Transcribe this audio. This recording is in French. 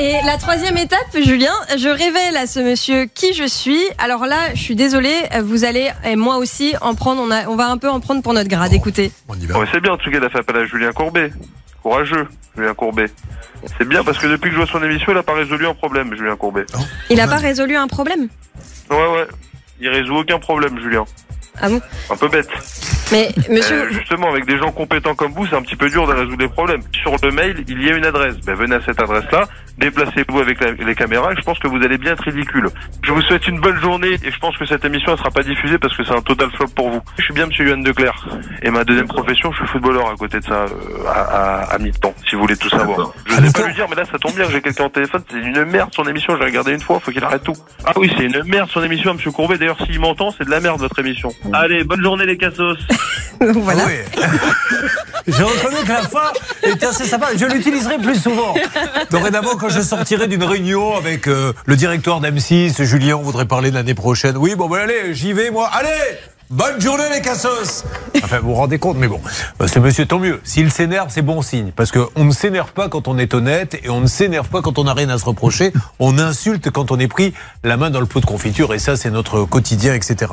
Et la troisième étape, Julien, je révèle à ce monsieur qui je suis. Alors là, je suis désolée, vous allez, et moi aussi, en prendre, on, a, on va un peu en prendre pour notre grade. Écoutez. On y va. Ouais, c'est bien, en tout cas, il a fait appel à Julien Courbet. Courageux, Julien Courbet. C'est bien parce que depuis que je vois son émission, il n'a pas résolu un problème, Julien Courbet. Il n'a pas résolu un problème? Ouais, ouais. Il résout aucun problème, Julien. Ah bon? Un peu bête. Mais monsieur, Euh, justement, avec des gens compétents comme vous, c'est un petit peu dur de résoudre des problèmes. Sur le mail, il y a une adresse. Ben, venez à cette adresse-là, déplacez-vous avec la- les caméras, je pense que vous allez bien être ridicule. Je vous souhaite une bonne journée, et je pense que cette émission ne sera pas diffusée parce que c'est un total flop pour vous. Je suis bien Monsieur Yohan Declerc, et ma deuxième profession, je suis footballeur à côté de ça, euh, à, à, à mi-temps, si vous voulez tout savoir. Je ne sais pas lui dire, mais là, ça tombe bien, j'ai quelqu'un au téléphone, c'est une merde son émission, j'ai regardé une fois, faut qu'il arrête tout. Ah oui, c'est une merde son émission, Monsieur Courbet, d'ailleurs, s'il m'entend, c'est de la merde votre émission. Allez, bonne journée les cassos voilà. Je reconnais que la fin est assez sympa. Je l'utiliserai plus souvent. Dorénavant, quand je sortirai d'une réunion avec euh, le directeur d'M6, Julien, on voudrait parler de l'année prochaine. Oui, bon, ben allez, j'y vais, moi. Allez Bonne journée, les cassos Enfin, vous vous rendez compte, mais bon, bah, ce monsieur, tant mieux. S'il s'énerve, c'est bon signe. Parce qu'on ne s'énerve pas quand on est honnête et on ne s'énerve pas quand on n'a rien à se reprocher. On insulte quand on est pris la main dans le pot de confiture et ça, c'est notre quotidien, etc.